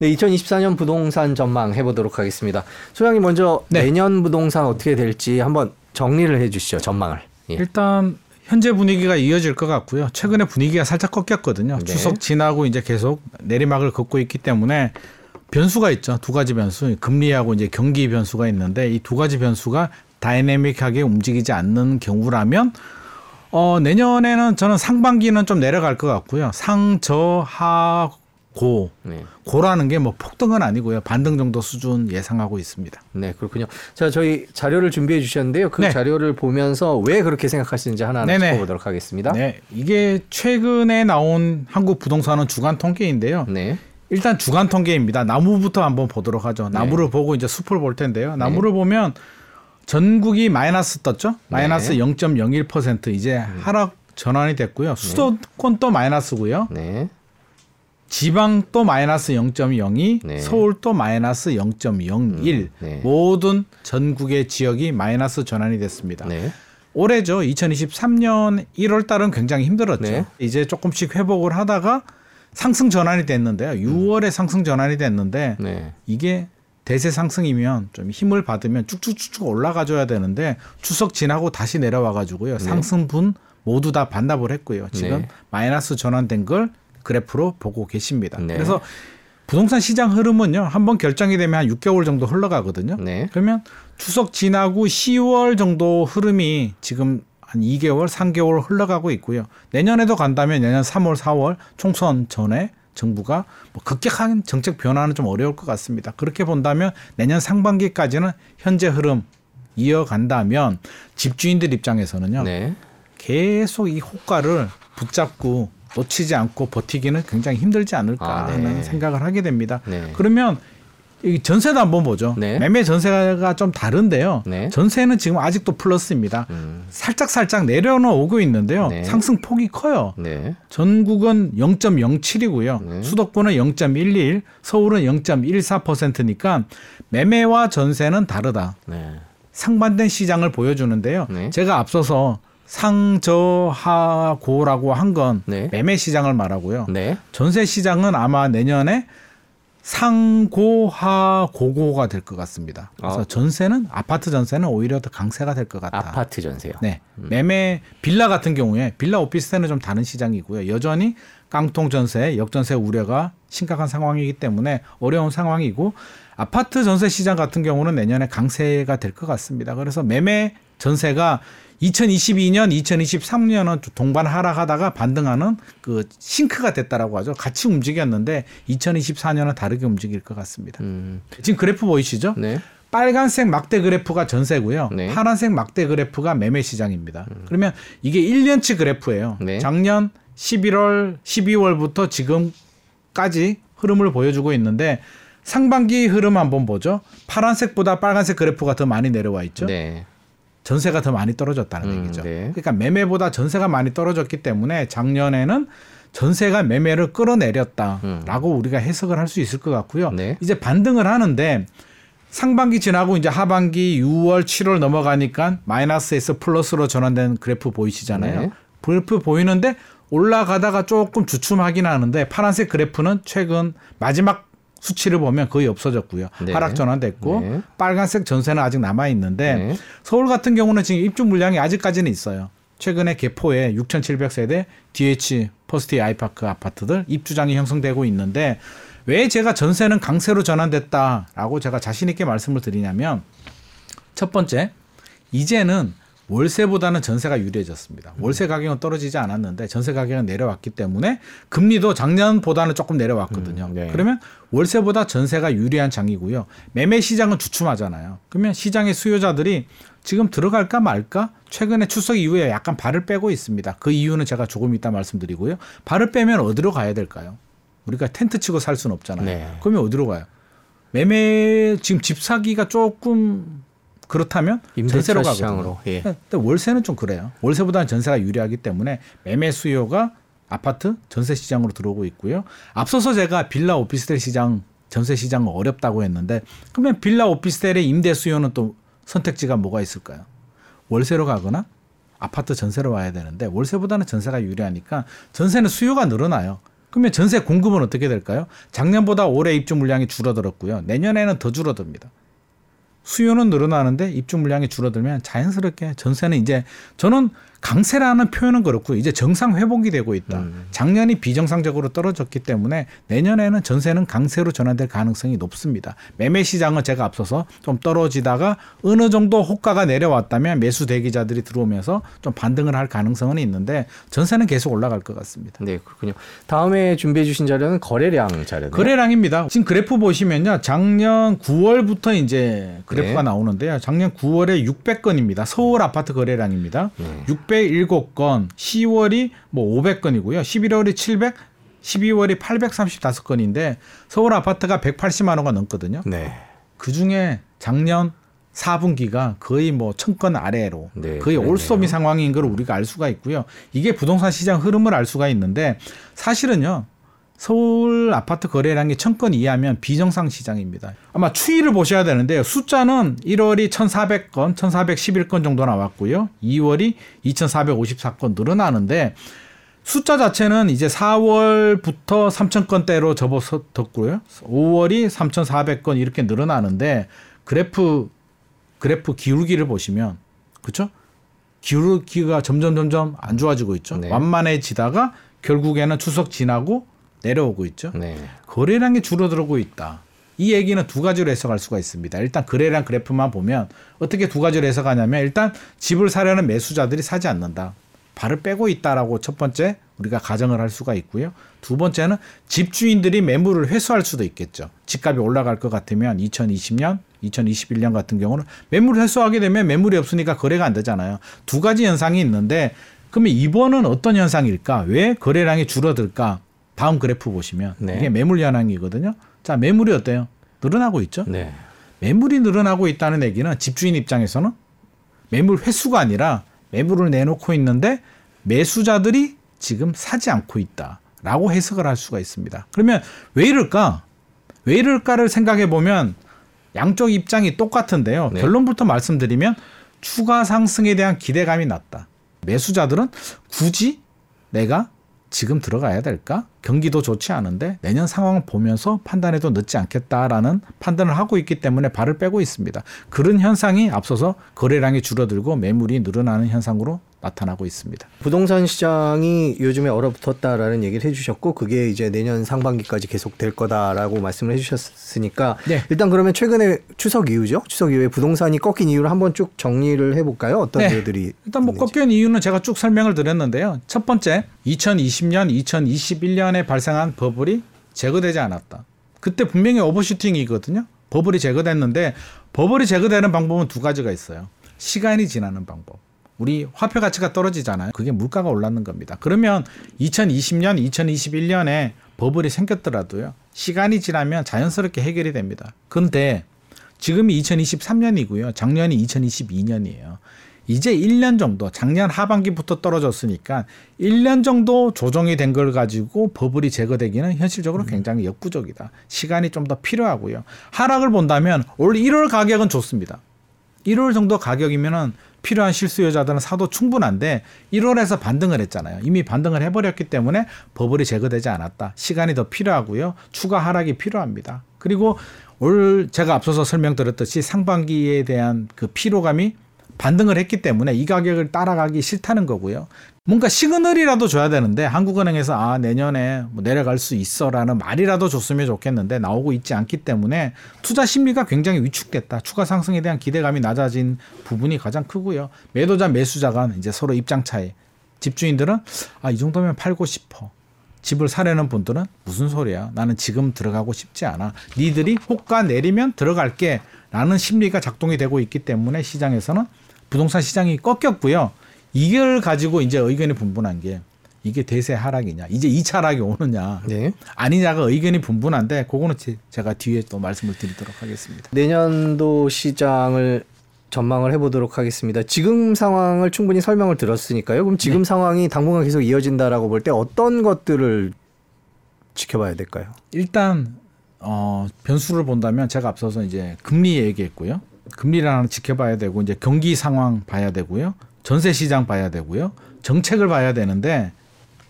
네, 2024년 부동산 전망 해보도록 하겠습니다. 소장님 먼저 네. 내년 부동산 어떻게 될지 한번 정리를 해주시죠. 전망을. 예. 일단 현재 분위기가 이어질 것 같고요. 최근에 분위기가 살짝 꺾였거든요. 네. 추석 지나고 이제 계속 내리막을 걷고 있기 때문에 변수가 있죠. 두 가지 변수. 금리하고 이제 경기 변수가 있는데 이 두 가지 변수가 다이내믹하게 움직이지 않는 경우라면 어, 내년에는 저는 상반기는 좀 내려갈 것 같고요. 상저하 고 네. 고라는 게 뭐 폭등은 아니고요. 반등 정도 수준 예상하고 있습니다. 네, 그렇군요. 자, 저희 자료를 준비해 주셨는데요. 그 네. 자료를 보면서 왜 그렇게 생각하시는지 네네. 짚어보도록 하겠습니다. 네, 이게 최근에 나온 한국 부동산은 주간 통계인데요. 네. 일단 주간 통계입니다. 나무부터 한번 보도록 하죠. 나무를 보고 이제 숲을 볼 텐데요. 나무를 보면 전국이 마이너스 떴죠. 마이너스 네. 0.01% 이제 하락 전환이 됐고요. 수도권 또 마이너스고요. 네. 지방 또 마이너스 0.02, 네. 서울 또 마이너스 0.01. 네. 모든 전국의 지역이 마이너스 전환이 됐습니다. 네. 올해죠. 2023년 1월 달은 굉장히 힘들었죠. 네. 이제 조금씩 회복을 하다가 상승 전환이 됐는데요. 6월에 상승 전환이 됐는데 네. 이게 대세 상승이면 좀 힘을 받으면 쭉쭉쭉쭉 올라가 줘야 되는데 추석 지나고 다시 내려와 가지고요. 상승분 모두 다 반납을 했고요. 지금 네. 마이너스 전환된 걸 그래프로 보고 계십니다. 네. 그래서 부동산 시장 흐름은요. 한번 결정이 되면 한 6개월 정도 흘러가거든요. 네. 그러면 추석 지나고 10월 정도 흐름이 지금 한 2개월, 3개월 흘러가고 있고요. 내년에도 간다면 내년 3월, 4월 총선 전에 정부가 뭐 급격한 정책 변화는 좀 어려울 것 같습니다. 그렇게 본다면 내년 상반기까지는 현재 흐름 이어간다면 집주인들 입장에서는요. 네. 계속 이 호가를 붙잡고 놓치지 않고 버티기는 굉장히 힘들지 않을까 아, 네. 하는 생각을 하게 됩니다. 네. 그러면 이 전세도 한번 보죠. 네. 매매 전세가 좀 다른데요. 네. 전세는 지금 아직도 플러스입니다. 음. 살짝 살짝 내려오고 있는데요. 네. 상승 폭이 커요. 네. 전국은 0.07이고요. 네. 수도권은 0.11, 서울은 0.14%니까 매매와 전세는 다르다. 네. 상반된 시장을 보여주는데요. 네. 제가 앞서서 상저하고라고 한건 네. 매매 시장을 말하고요. 네. 전세 시장은 아마 내년에 상고하고고가 될 것 같습니다. 그래서 아. 전세는 아파트 전세는 오히려 더 강세가 될 것 같다. 아파트 전세요. 네. 매매 빌라 같은 경우에 빌라 오피스텔은 좀 다른 시장이고요. 여전히 깡통 전세, 역전세 우려가 심각한 상황이기 때문에 어려운 상황이고 아파트 전세 시장 같은 경우는 내년에 강세가 될 것 같습니다. 그래서 매매 전세가 2022년, 2023년은 동반 하락하다가 반등하는 그 싱크가 됐다라고 하죠. 같이 움직였는데 2024년은 다르게 움직일 것 같습니다. 음. 지금 그래프 보이시죠? 네. 빨간색 막대 그래프가 전세고요. 네. 파란색 막대 그래프가 매매 시장입니다. 그러면 이게 1년치 그래프예요. 네. 작년 11월, 12월부터 지금까지 흐름을 보여주고 있는데 상반기 흐름 한번 보죠. 파란색보다 빨간색 그래프가 더 많이 내려와 있죠. 네. 전세가 더 많이 떨어졌다는 음, 얘기죠. 네. 그러니까 매매보다 전세가 많이 떨어졌기 때문에 작년에는 전세가 매매를 끌어내렸다라고 우리가 해석을 할 수 있을 것 같고요. 음. 네. 이제 반등을 하는데 상반기 지나고 이제 하반기 6월, 7월 넘어가니까 마이너스에서 플러스로 전환된 그래프 보이시잖아요. 네. 그래프 보이는데 올라가다가 조금 주춤하긴 하는데 파란색 그래프는 최근 마지막 수치를 보면 거의 없어졌고요. 네. 하락 전환됐고 네. 빨간색 전세는 아직 남아 있는데 네. 서울 같은 경우는 지금 입주 물량이 아직까지는 있어요. 최근에 개포에 6,700세대 DH 퍼스티어 아이파크 아파트들 입주장이 형성되고 있는데 왜 제가 전세는 강세로 전환됐다라고 제가 자신 있게 말씀을 드리냐면 첫 번째 이제는 월세보다는 전세가 유리해졌습니다. 월세 가격은 떨어지지 않았는데 전세 가격은 내려왔기 때문에 금리도 작년보다는 조금 내려왔거든요. 음, 네. 그러면 월세보다 전세가 유리한 장이고요. 매매 시장은 주춤하잖아요. 그러면 시장의 수요자들이 지금 들어갈까 말까 최근에 추석 이후에 약간 발을 빼고 있습니다. 그 이유는 제가 조금 이따 말씀드리고요. 발을 빼면 어디로 가야 될까요? 우리가 텐트 치고 살 수는 없잖아요. 네. 그러면 어디로 가요? 매매 지금 집 사기가 조금 그렇다면 전세로. 시장으로. 예. 근데 월세는 좀 그래요. 월세보다는 전세가 유리하기 때문에 매매 수요가 아파트 전세 시장으로 들어오고 있고요. 앞서서 제가 빌라 오피스텔 시장 전세 시장은 어렵다고 했는데 그러면 빌라 오피스텔의 임대 수요는 또 선택지가 뭐가 있을까요? 월세로 가거나 아파트 전세로 와야 되는데 월세보다는 전세가 유리하니까 전세는 수요가 늘어나요. 그러면 전세 공급은 어떻게 될까요? 작년보다 올해 입주 물량이 줄어들었고요. 내년에는 더 줄어듭니다. 수요는 늘어나는데 입주 물량이 줄어들면 자연스럽게 전세는 이제 저는 강세라는 표현은 그렇고 이제 정상 회복이 되고 있다. 음. 작년이 비정상적으로 떨어졌기 때문에 내년에는 전세는 강세로 전환될 가능성이 높습니다. 매매 시장은 제가 앞서서 좀 떨어지다가 어느 정도 호가가 내려왔다면 매수 대기자들이 들어오면서 좀 반등을 할 가능성은 있는데 전세는 계속 올라갈 것 같습니다. 네, 그렇군요. 다음에 준비해 주신 자료는 거래량 자료네요. 거래량입니다. 지금 그래프 보시면요. 작년 9월부터 이제 그래프가 네. 나오는데요. 작년 9월에 600건입니다. 서울 아파트 거래량입니다. 네. 607건, 10월이 뭐 500건이고요. 11월이 700, 12월이 835건인데 서울 아파트가 180만 원가 넘거든요. 네. 그 중에 작년 4분기가 거의 뭐 천 건 아래로 네, 거의. 올소미 상황인 걸 우리가 알 수가 있고요. 이게 부동산 시장 흐름을 알 수가 있는데 사실은요. 서울 아파트 거래량이 천건 이하면 비정상 시장입니다. 아마 추이를 보셔야 되는데요. 숫자는 1월이 1,400건, 1,411건 정도 나왔고요. 2월이 2,454건 늘어나는데 숫자 자체는 이제 4월부터 3,000건대로 접어섰고요. 5월이 3,400건 이렇게 늘어나는데 그래프 그래프 기울기를 보시면 그렇죠? 기울기가 점점 점점 안 좋아지고 있죠. 네. 완만해지다가 결국에는 추석 지나고 내려오고 있죠. 네. 거래량이 줄어들고 있다. 이 얘기는 두 가지로 해석할 수가 있습니다. 일단 거래량 그래프만 보면 어떻게 두 가지로 해석하냐면 일단 집을 사려는 매수자들이 사지 않는다. 발을 빼고 있다라고 첫 번째 우리가 가정을 할 수가 있고요. 두 번째는 집주인들이 매물을 회수할 수도 있겠죠. 집값이 올라갈 것 같으면 2020년, 2021년 같은 경우는 매물을 회수하게 되면 매물이 없으니까 거래가 안 되잖아요. 두 가지 현상이 있는데 그러면 이번은 어떤 현상일까? 왜 거래량이 줄어들까? 다음 그래프 보시면 네. 이게 매물 현황이거든요. 자, 매물이 어때요? 늘어나고 있죠. 네. 매물이 늘어나고 있다는 얘기는 집주인 입장에서는 매물 횟수가 아니라 매물을 내놓고 있는데 매수자들이 지금 사지 않고 있다라고 해석을 할 수가 있습니다. 그러면 왜 이럴까? 왜 이럴까를 생각해 보면 양쪽 입장이 똑같은데요. 네. 결론부터 말씀드리면 추가 상승에 대한 기대감이 낮다. 매수자들은 굳이 내가 지금 들어가야 될까? 경기도 좋지 않은데 내년 상황을 보면서 판단해도 늦지 않겠다라는 판단을 하고 있기 때문에 발을 빼고 있습니다. 그런 현상이 앞서서 거래량이 줄어들고 매물이 늘어나는 현상으로 나타나고 있습니다. 부동산 시장이 요즘에 얼어붙었다라는 얘기를 해주셨고 그게 이제 내년 상반기까지 계속 될 거다라고 말씀을 해주셨으니까 네. 일단 그러면 최근에 추석 이후죠 추석 이후에 부동산이 꺾인 이유를 한번 쭉 정리를 해볼까요 어떤 네. 이유들이 일단 뭐 있는지. 꺾인 이유는 제가 쭉 설명을 드렸는데요. 첫 번째, 2020년, 2021년에 발생한 버블이 제거되지 않았다. 그때 분명히 오버슈팅이거든요. 버블이 제거됐는데 버블이 제거되는 방법은 두 가지가 있어요. 시간이 지나는 방법. 우리 화폐 가치가 떨어지잖아요. 그게 물가가 올랐는 겁니다. 그러면 2020년, 2021년에 버블이 생겼더라도요. 시간이 지나면 자연스럽게 해결이 됩니다. 근데 지금이 2023년이고요. 작년이 2022년이에요. 이제 1년 정도 작년 하반기부터 떨어졌으니까 1년 정도 조정이 된 걸 가지고 버블이 제거되기는 현실적으로 굉장히 역부족이다. 시간이 좀 더 필요하고요. 하락을 본다면 올 1월 가격은 좋습니다. 1월 정도 가격이면은 필요한 실수요자들은 사도 충분한데 1월에서 반등을 했잖아요. 이미 반등을 해버렸기 때문에 버블이 제거되지 않았다. 시간이 더 필요하고요. 추가 하락이 필요합니다. 그리고 올 제가 앞서서 설명드렸듯이 상반기에 대한 그 피로감이 반등을 했기 때문에 이 가격을 따라가기 싫다는 거고요. 뭔가 시그널이라도 줘야 되는데 한국은행에서 아 내년에 뭐 내려갈 수 있어라는 말이라도 줬으면 좋겠는데 나오고 있지 않기 때문에 투자 심리가 굉장히 위축됐다. 추가 상승에 대한 기대감이 낮아진 부분이 가장 크고요. 매도자 매수자가 이제 서로 입장 차이. 집주인들은 아 이 정도면 팔고 싶어. 집을 사려는 분들은 무슨 소리야? 나는 지금 들어가고 싶지 않아. 니들이 호가 내리면 들어갈게. 라는 심리가 작동이 되고 있기 때문에 시장에서는 부동산 시장이 꺾였고요. 이걸 가지고 이제 의견이 분분한 게 이게 대세 하락이냐, 이제 2차 하락이 오느냐, 네. 아니냐가 의견이 분분한데 그거는 제- 제가 뒤에 또 말씀을 드리도록 하겠습니다. 내년도 시장을 전망을 해보도록 하겠습니다. 지금 상황을 충분히 설명을 들었으니까요. 그럼 지금 상황이 당분간 계속 이어진다라고 볼 때 어떤 것들을 지켜봐야 될까요? 일단 어, 변수를 본다면 제가 앞서서 이제 금리 얘기했고요. 하나 지켜봐야 되고 이제 경기 상황 봐야 되고요. 전세 시장 봐야 되고요. 정책을 봐야 되는데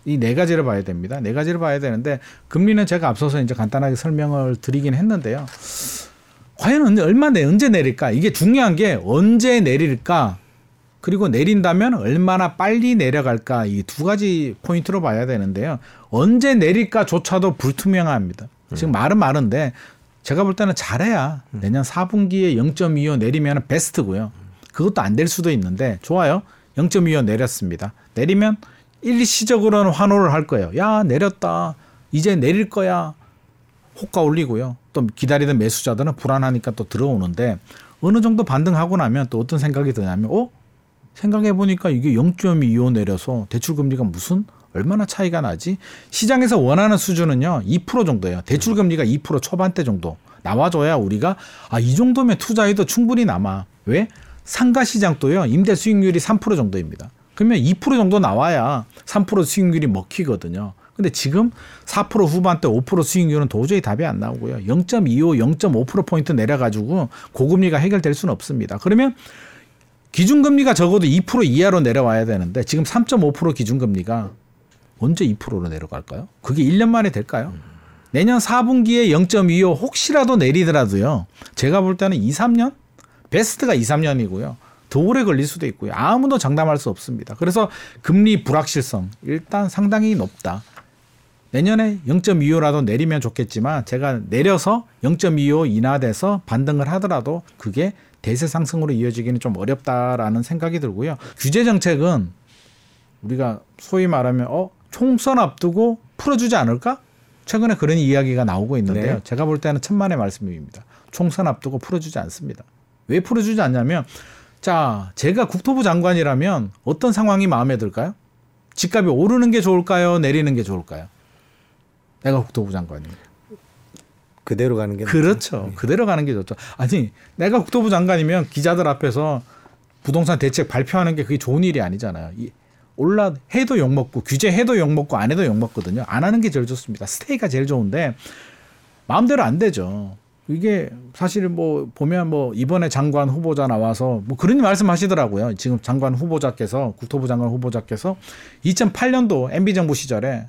이 네 가지를 봐야 됩니다. 네 가지를 봐야 되는데 금리는 제가 앞서서 이제 간단하게 설명을 드리긴 했는데요. 과연 얼마 내 언제 내릴까? 이게 중요한 게 언제 내릴까? 그리고 내린다면 얼마나 빨리 내려갈까? 이 두 가지 포인트로 봐야 되는데요. 언제 내릴까조차도 불투명합니다. 지금 말은 많은데 제가 볼 때는 잘해야 내년 4분기에 0.25 내리면 베스트고요. 그것도 안 될 수도 있는데 좋아요. 0.25 내렸습니다. 내리면 일시적으로는 환호를 할 거예요. 야 내렸다. 이제 내릴 거야. 호가 올리고요. 또 기다리던 매수자들은 불안하니까 또 들어오는데 어느 정도 반등하고 나면 또 어떤 생각이 드냐면 어 생각해 보니까 이게 0.25 내려서 대출 금리가 무슨 얼마나 차이가 나지? 시장에서 원하는 수준은요 2% 정도예요. 대출 금리가 2% 초반대 정도 나와줘야 우리가 아 이 정도면 투자해도 충분히 남아. 왜? 상가 시장도요 임대 수익률이 3% 정도입니다. 그러면 2% 정도 나와야 3% 수익률이 먹히거든요. 근데 지금 4% 후반대 5% 수익률은 도저히 답이 안 나오고요. 0.25, 0.5%포인트 내려가지고 고금리가 해결될 수는 없습니다. 그러면 기준금리가 적어도 2% 이하로 내려와야 되는데 지금 3.5% 기준금리가 언제 2%로 내려갈까요? 그게 1년 만에 될까요? 내년 4분기에 0.25 혹시라도 내리더라도요. 제가 볼 때는 2, 3년? 베스트가 2, 3년이고요. 더 오래 걸릴 수도 있고요. 아무도 장담할 수 없습니다. 그래서 금리 불확실성 일단 상당히 높다. 내년에 0.25라도 내리면 좋겠지만 제가 내려서 0.25 인하돼서 반등을 하더라도 그게 대세 상승으로 이어지기는 좀 어렵다라는 생각이 들고요. 규제 정책은 우리가 소위 말하면 어 총선 앞두고 풀어주지 않을까? 최근에 그런 이야기가 나오고 있는데요. 네. 제가 볼 때는 천만의 말씀입니다. 총선 앞두고 풀어주지 않습니다. 왜 풀어주지 않냐면 자 제가 국토부 장관이라면 어떤 상황이 마음에 들까요? 집값이 오르는 게 좋을까요? 내리는 게 좋을까요? 내가 국토부 장관이에요. 그대로 가는 게 그렇죠. 그대로 가는 게 좋죠. 아니, 내가 국토부 장관이면 기자들 앞에서 부동산 대책 발표하는 게 그게 좋은 일이 아니잖아요. 이 올라 해도 욕 먹고 규제 해도 욕 먹고 안 해도 욕 먹거든요. 안 하는 게 제일 좋습니다. 스테이가 제일 좋은데 마음대로 안 되죠. 이게 사실 뭐 보면 뭐 이번에 장관 후보자 나와서 뭐 그런 말씀하시더라고요. 지금 장관 후보자께서 국토부 장관 후보자께서 2008년도 MB 정부 시절에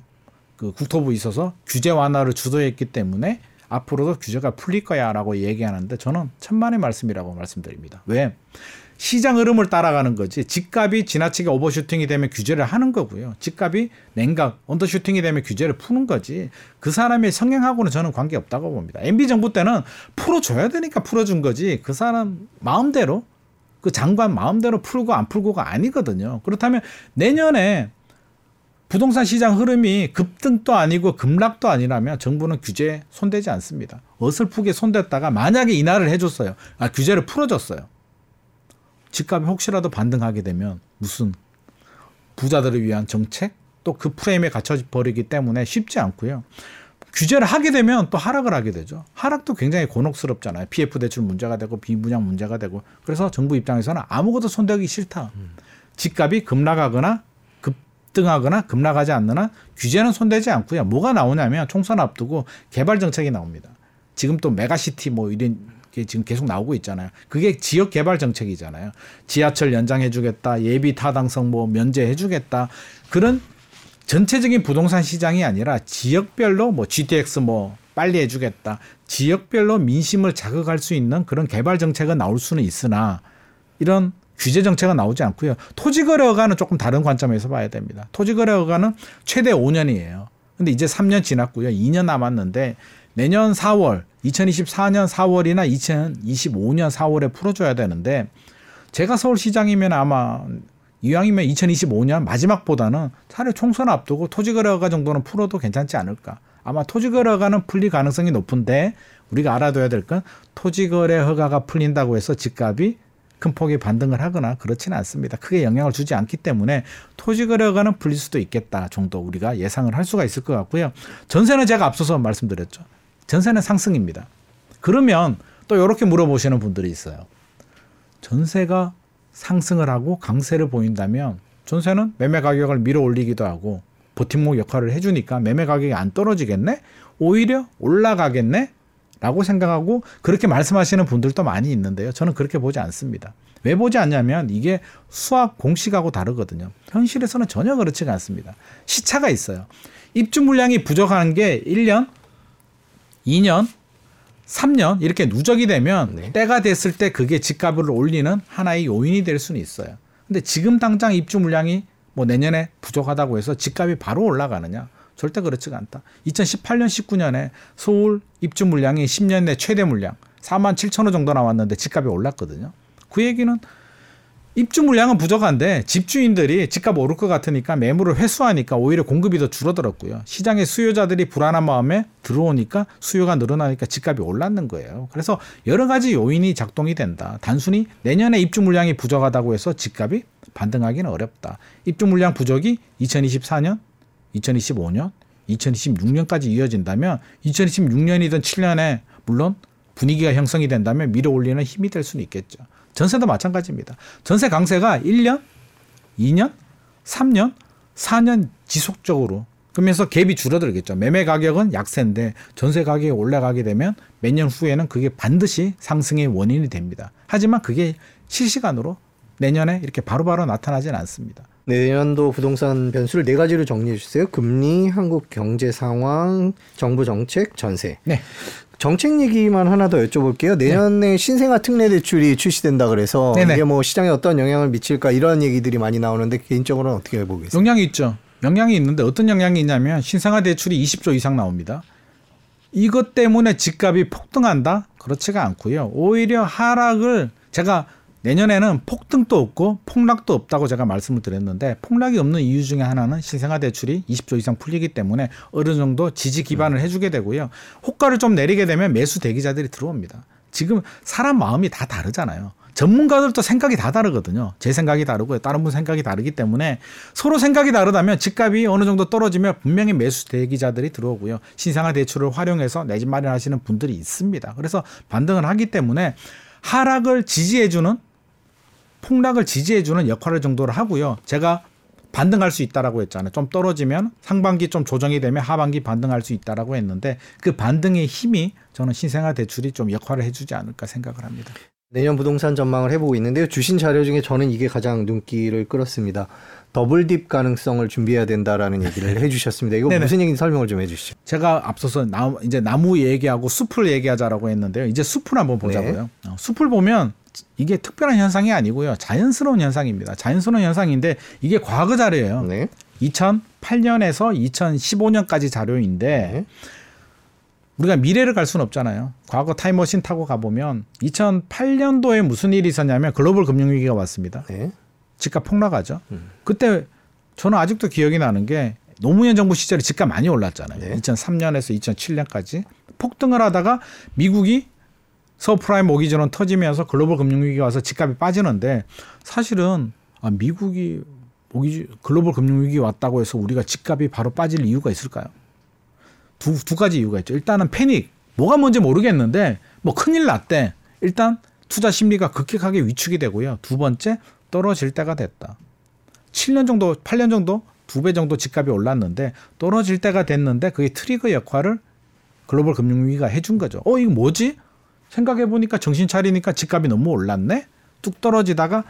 그 국토부 있어서 규제 완화를 주도했기 때문에 앞으로도 규제가 풀릴 거야라고 얘기하는데 저는 천만의 말씀이라고 말씀드립니다. 왜? 시장 흐름을 따라가는 거지. 집값이 지나치게 오버슈팅이 되면 규제를 하는 거고요. 집값이 냉각, 언더슈팅이 되면 규제를 푸는 거지. 그 사람의 성향하고는 저는 관계 없다고 봅니다. MB 정부 때는 풀어줘야 되니까 풀어준 거지. 그 사람 마음대로 그 장관 마음대로 풀고 안 풀고가 아니거든요. 그렇다면 내년에 부동산 시장 흐름이 급등도 아니고 급락도 아니라면 정부는 규제에 손대지 않습니다. 어설프게 손댔다가 만약에 인하를 해줬어요. 아, 규제를 풀어줬어요. 집값이 혹시라도 반등하게 되면 무슨 부자들을 위한 정책 또 그 프레임에 갇혀 버리기 때문에 쉽지 않고요. 규제를 하게 되면 또 하락을 하게 되죠. 하락도 굉장히 곤혹스럽잖아요. PF 대출 문제가 되고 비분양 문제가 되고 그래서 정부 입장에서는 아무것도 손대기 싫다. 집값이 급락하거나 급등하거나 급락하지 않는 한 규제는 손대지 않고요. 뭐가 나오냐면 총선 앞두고 개발 정책이 나옵니다. 지금 또 메가시티 뭐 이런 게 지금 계속 나오고 있잖아요. 그게 지역 개발 정책이잖아요. 지하철 연장해 주겠다. 예비 타당성 뭐 면제해 주겠다. 그런 전체적인 부동산 시장이 아니라 지역별로 뭐 GTX 뭐 빨리 해주겠다. 지역별로 민심을 자극할 수 있는 그런 개발 정책은 나올 수는 있으나 이런 규제 정책은 나오지 않고요. 토지거래 허가는 조금 다른 관점에서 봐야 됩니다. 토지거래 허가는 최대 5년이에요. 근데 이제 3년 지났고요. 2년 남았는데 내년 4월, 2024년 4월이나 2025년 4월에 풀어줘야 되는데 제가 서울시장이면 아마 이왕이면 2025년 마지막보다는 차라리 총선 앞두고 토지거래허가 정도는 풀어도 괜찮지 않을까. 아마 토지거래허가는 풀릴 가능성이 높은데 우리가 알아둬야 될 건 토지거래 허가가 풀린다고 해서 집값이 큰 폭의 반등을 하거나 그렇지는 않습니다. 크게 영향을 주지 않기 때문에 토지거래 허가는 풀릴 수도 있겠다 정도 우리가 예상을 할 수가 있을 것 같고요. 전세는 제가 앞서서 말씀드렸죠. 전세는 상승입니다. 그러면 또 이렇게 물어보시는 분들이 있어요. 전세가 상승을 하고 강세를 보인다면 전세는 매매 가격을 밀어 올리기도 하고 버팀목 역할을 해주니까 매매 가격이 안 떨어지겠네? 오히려 올라가겠네? 라고 생각하고 그렇게 말씀하시는 분들도 많이 있는데요. 저는 그렇게 보지 않습니다. 왜 보지 않냐면 이게 수학 공식하고 다르거든요. 현실에서는 전혀 그렇지가 않습니다. 시차가 있어요. 입주 물량이 부족한 게 1년, 2년, 3년 이렇게 누적이 되면 네. 때가 됐을 때 그게 집값을 올리는 하나의 요인이 될 수는 있어요. 근데 지금 당장 입주 물량이 뭐 내년에 부족하다고 해서 집값이 바로 올라가느냐? 절대 그렇지가 않다. 2018년, 19년에 서울 입주 물량이 10년 내 최대 물량 4만 7천 호 정도 나왔는데 집값이 올랐거든요. 그 얘기는 입주 물량은 부족한데 집주인들이 집값 오를 것 같으니까 매물을 회수하니까 오히려 공급이 더 줄어들었고요. 시장에 수요자들이 불안한 마음에 들어오니까 수요가 늘어나니까 집값이 올랐는 거예요. 그래서 여러 가지 요인이 작동이 된다. 단순히 내년에 입주 물량이 부족하다고 해서 집값이 반등하기는 어렵다. 입주 물량 부족이 2024년, 2025년, 2026년까지 이어진다면 2026년이든 7년에 물론 분위기가 형성이 된다면 밀어 올리는 힘이 될 수는 있겠죠. 전세도 마찬가지입니다. 전세 강세가 1년, 2년, 3년, 4년 지속적으로 그러면서 갭이 줄어들겠죠. 매매 가격은 약세인데 전세 가격이 올라가게 되면 몇 년 후에는 그게 반드시 상승의 원인이 됩니다. 하지만 그게 실시간으로 내년에 이렇게 바로바로 나타나지는 않습니다. 내년도 부동산 변수를 네 가지로 정리해 주세요. 금리, 한국 경제 상황, 정부 정책, 전세. 네. 정책 얘기만 하나 더 여쭤볼게요. 내년에 신생아 특례 대출이 출시된다 그래서 네네. 이게 뭐 시장에 어떤 영향을 미칠까 이런 얘기들이 많이 나오는데 개인적으로는 어떻게 보겠어요? 영향이 있죠. 영향이 있는데 어떤 영향이 있냐면 신생아 대출이 20조 이상 나옵니다. 이것 때문에 집값이 폭등한다? 그렇지가 않고요. 오히려 하락을 제가 내년에는 폭등도 없고 폭락도 없다고 제가 말씀을 드렸는데 폭락이 없는 이유 중에 하나는 신생아 대출이 20조 이상 풀리기 때문에 어느 정도 지지 기반을 해주게 되고요. 호가를 좀 내리게 되면 매수 대기자들이 들어옵니다. 지금 사람 마음이 다 다르잖아요. 전문가들도 생각이 다 다르거든요. 제 생각이 다르고 다른 분 생각이 다르기 때문에 서로 생각이 다르다면 집값이 어느 정도 떨어지면 분명히 매수 대기자들이 들어오고요. 신생아 대출을 활용해서 내 집 마련하시는 분들이 있습니다. 그래서 반등을 하기 때문에 하락을 지지해주는 폭락을 지지해주는 역할을 정도를 하고요. 제가 반등할 수 있다라고 했잖아요. 좀 떨어지면 상반기 좀 조정이 되면 하반기 반등할 수 있다라고 했는데 그 반등의 힘이 저는 신생아 대출이 좀 역할을 해주지 않을까 생각을 합니다. 내년 부동산 전망을 해보고 있는데요. 주신 자료 중에 저는 이게 가장 눈길을 끌었습니다. 더블 딥 가능성을 준비해야 된다라는 얘기를 해주셨습니다. 이거 네네. 무슨 얘기인지 설명을 좀 해주시죠. 제가 앞서서 나, 이제 나무 얘기하고 숲을 얘기하자라고 했는데요. 이제 숲을 한번 보자고요. 어, 숲을 보면 이게 특별한 현상이 아니고요. 자연스러운 현상입니다. 자연스러운 현상인데 이게 과거 자료예요. 네. 2008년에서 2015년까지 자료인데 네. 우리가 미래를 갈 수는 없잖아요. 과거 타임머신 타고 가보면 2008년도에 무슨 일이 있었냐면 글로벌 금융위기가 왔습니다. 네. 집값 폭락하죠. 음. 그때 저는 아직도 기억이 나는 게 노무현 정부 시절에 집값 많이 올랐잖아요. 네. 2003년에서 2007년까지 폭등을 하다가 미국이 서브프라임 모기지론 터지면서 글로벌 금융위기가 와서 집값이 빠지는데 사실은 아, 미국이 모기지 글로벌 금융위기 왔다고 해서 우리가 집값이 바로 빠질 이유가 있을까요? 두, 두 가지 이유가 있죠. 일단은 패닉. 뭐가 뭔지 모르겠는데 뭐 큰일 났대. 일단 투자 심리가 급격하게 위축이 되고요. 두 번째 떨어질 때가 됐다. 7년 정도, 8년 정도 두 배 정도 집값이 올랐는데 떨어질 때가 됐는데 그게 트리거 역할을 글로벌 금융위기가 해준 거죠. 어, 이거 뭐지? 생각해 보니까 정신 차리니까 집값이 너무 올랐네? 뚝 떨어지다가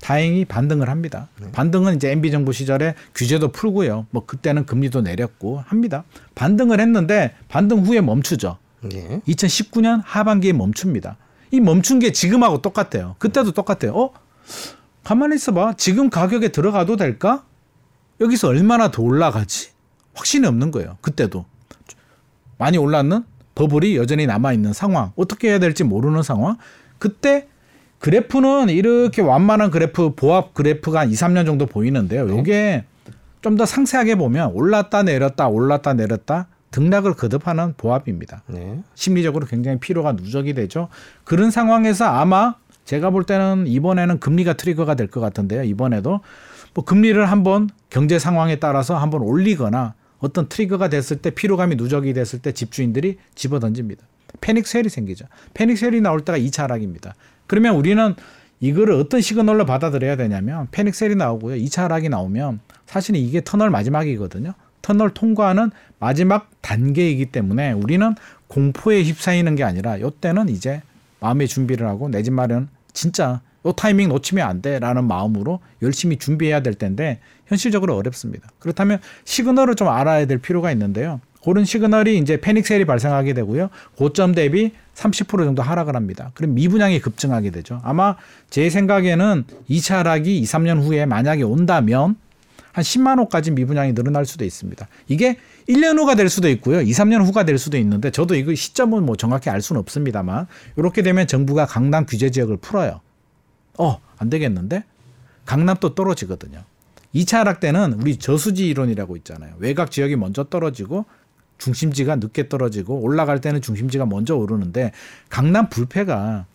다행히 반등을 합니다. 반등은 이제 MB 정부 시절에 규제도 풀고요. 뭐 그때는 금리도 내렸고 합니다. 반등을 했는데 반등 후에 멈추죠. 네. 2019년 하반기에 멈춥니다. 이 멈춘 게 지금하고 똑같아요. 그때도 똑같아요. 어? 가만히 있어봐. 지금 가격에 들어가도 될까? 여기서 얼마나 더 올라가지? 확신이 없는 거예요. 그때도. 많이 올랐는 버블이 여전히 남아 있는 상황. 어떻게 해야 될지 모르는 상황. 그때 그래프는 이렇게 완만한 그래프, 보합 그래프가 한 2, 3년 정도 보이는데요. 요게 좀 더 상세하게 보면 올랐다 내렸다 올랐다 내렸다 등락을 거듭하는 보합입니다. 네. 심리적으로 굉장히 피로가 누적이 되죠. 그런 상황에서 아마 제가 볼 때는 이번에는 금리가 트리거가 될 것 같은데요. 이번에도 뭐 금리를 한번 경제 상황에 따라서 한번 올리거나 어떤 트리거가 됐을 때 피로감이 누적이 됐을 때 집주인들이 집어 던집니다. panic sell이 생기죠. panic sell이 나올 때가 2차 하락입니다. 그러면 우리는 이거를 어떤 시그널로 받아들여야 되냐면 panic sell이 나오고요. 2차 하락이 나오면 사실은 이게 터널 마지막이거든요. 터널 통과하는 마지막 단계이기 때문에 우리는 공포에 휩싸이는 게 아니라 요때는 이제 마음의 준비를 하고 내 집 마련 진짜 요 타이밍 놓치면 안 돼라는 마음으로 열심히 준비해야 될 텐데 현실적으로 어렵습니다. 그렇다면 시그널을 좀 알아야 될 필요가 있는데요. 그런 시그널이 이제 패닉 셀이 발생하게 되고요. 고점 대비 30% 정도 하락을 합니다. 그럼 미분양이 급증하게 되죠. 아마 제 생각에는 2차 하락이 2, 3년 후에 만약에 온다면 한 10만 호까지 미분양이 늘어날 수도 있습니다. 이게 1년 후가 될 수도 있고요. 2, 3년 후가 될 수도 있는데 저도 이거 시점은 뭐 정확히 알 수는 없습니다만 이렇게 되면 정부가 강남 규제 지역을 풀어요. 어, 안 되겠는데? 강남 또 떨어지거든요. 2차 하락 때는 우리 저수지 이론이라고 있잖아요. 외곽 지역이 먼저 떨어지고 중심지가 늦게 떨어지고 올라갈 때는 중심지가 먼저 오르는데 강남 불패가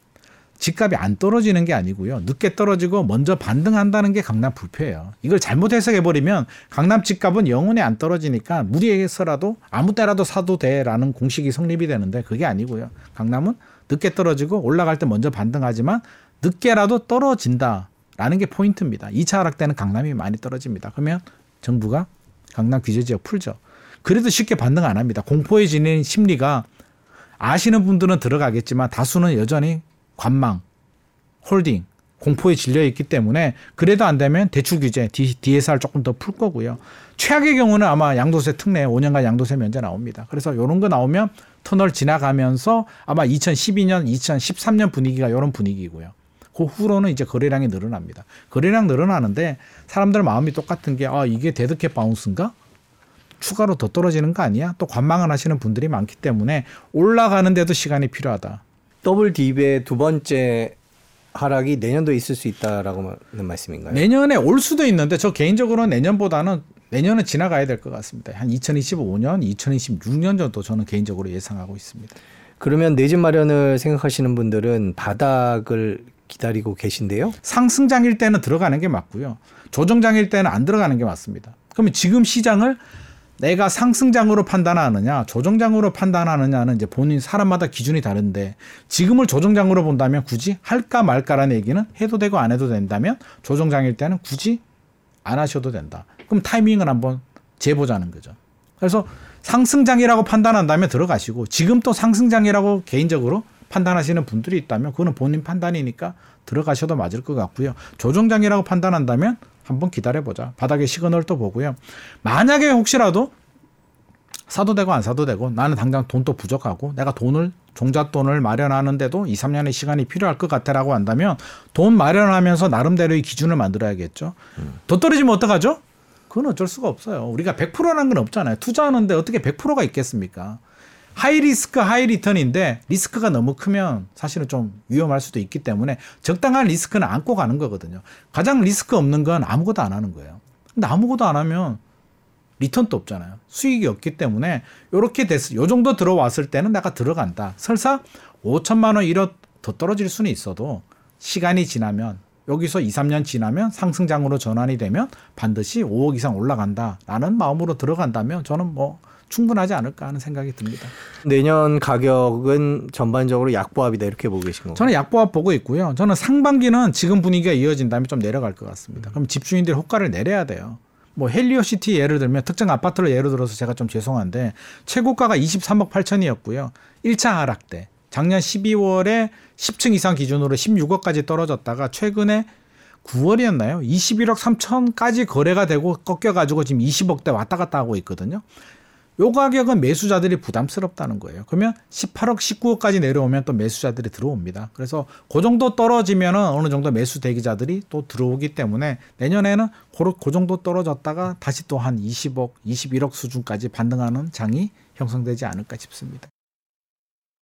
집값이 안 떨어지는 게 아니고요. 늦게 떨어지고 먼저 반등한다는 게 강남 불패예요. 이걸 잘못 해석해버리면 강남 집값은 영원히 안 떨어지니까 무리해서라도 아무 때라도 사도 돼라는 공식이 성립이 되는데 그게 아니고요. 강남은 늦게 떨어지고 올라갈 때 먼저 반등하지만 늦게라도 떨어진다라는 게 포인트입니다. 2차 하락 때는 강남이 많이 떨어집니다. 그러면 정부가 강남 규제 지역 풀죠. 그래도 쉽게 반등 안 합니다. 공포에 질린 심리가 아시는 분들은 들어가겠지만 다수는 여전히 관망, 홀딩, 공포에 질려 있기 때문에 그래도 안 되면 대출 규제, DSR 조금 더 풀 거고요. 최악의 경우는 아마 양도세 특례 5년간 양도세 면제 나옵니다. 그래서 이런 거 나오면 터널 지나가면서 아마 2012년, 2013년 분위기가 이런 분위기고요. 그 후로는 이제 거래량이 늘어납니다. 거래량 늘어나는데 사람들 마음이 똑같은 게 아, 이게 dead cat bounce인가? 추가로 더 떨어지는 거 아니야? 또 관망을 하시는 분들이 많기 때문에 올라가는데도 시간이 필요하다. 더블 딥의 두 번째 하락이 내년도 있을 수 있다라고 하는 말씀인가요? 내년에 올 수도 있는데 저 개인적으로는 내년보다는 내년은 지나가야 될 것 같습니다. 한 2025년, 2026년 정도 저는 개인적으로 예상하고 있습니다. 그러면 내 집 마련을 생각하시는 분들은 바닥을 기다리고 계신데요. 상승장일 때는 들어가는 게 맞고요. 조정장일 때는 안 들어가는 게 맞습니다. 그러면 지금 시장을 내가 상승장으로 판단하느냐, 조정장으로 판단하느냐는 이제 본인 사람마다 기준이 다른데 지금을 조정장으로 본다면 굳이 할까 말까라는 얘기는 해도 되고 안 해도 된다면 조정장일 때는 굳이 안 하셔도 된다. 그럼 타이밍을 한번 재보자는 거죠. 그래서 상승장이라고 판단한다면 들어가시고 지금 또 상승장이라고 개인적으로 판단하시는 분들이 있다면 그거는 본인 판단이니까 들어가셔도 맞을 것 같고요. 조정장이라고 판단한다면 한번 기다려보자. 바닥에 시그널 또 보고요. 만약에 혹시라도 사도 되고 안 사도 되고 나는 당장 돈도 부족하고 내가 돈을 종잣돈을 마련하는데도 2, 3년의 시간이 필요할 것 같아라고 한다면 돈 마련하면서 나름대로의 기준을 만들어야겠죠. 음. 더 떨어지면 어떡하죠? 그건 어쩔 수가 없어요. 우리가 100%라는 건 없잖아요. 투자하는데 어떻게 100%가 있겠습니까? high risk high return인데 리스크가 너무 크면 사실은 좀 위험할 수도 있기 때문에 적당한 리스크는 안고 가는 거거든요. 가장 리스크 없는 건 아무것도 안 하는 거예요. 근데 아무것도 안 하면 리턴도 없잖아요. 수익이 없기 때문에 요렇게 됐어. 요 정도 들어왔을 때는 내가 들어간다. 설사 5천만 원 1억 더 떨어질 수는 있어도 시간이 지나면 여기서 2, 3년 지나면 상승장으로 전환이 되면 반드시 5억 이상 올라간다라는 마음으로 들어간다면 저는 뭐 충분하지 않을까 하는 생각이 듭니다. 내년 가격은 전반적으로 약보합이다 이렇게 보고 계신 건가요? 저는 약보합 보고 있고요. 저는 상반기는 지금 분위기가 이어진다면 좀 내려갈 것 같습니다. 그럼 집주인들이 호가를 내려야 돼요. 뭐 헬리오시티 예를 들면 특정 아파트를 예로 들어서 제가 좀 죄송한데 최고가가 23억 8천이었고요. 1차 하락 때 작년 12월에 10층 이상 기준으로 16억까지 떨어졌다가 최근에 9월이었나요? 21억 3천까지 거래가 되고 꺾여가지고 지금 20억대 왔다 갔다 하고 있거든요. 요 가격은 매수자들이 부담스럽다는 거예요. 그러면 18억, 19억까지 내려오면 또 매수자들이 들어옵니다. 그래서 그 정도 떨어지면은 어느 정도 매수 대기자들이 또 들어오기 때문에 내년에는 그 정도 떨어졌다가 다시 또 한 20억, 21억 수준까지 반등하는 장이 형성되지 않을까 싶습니다.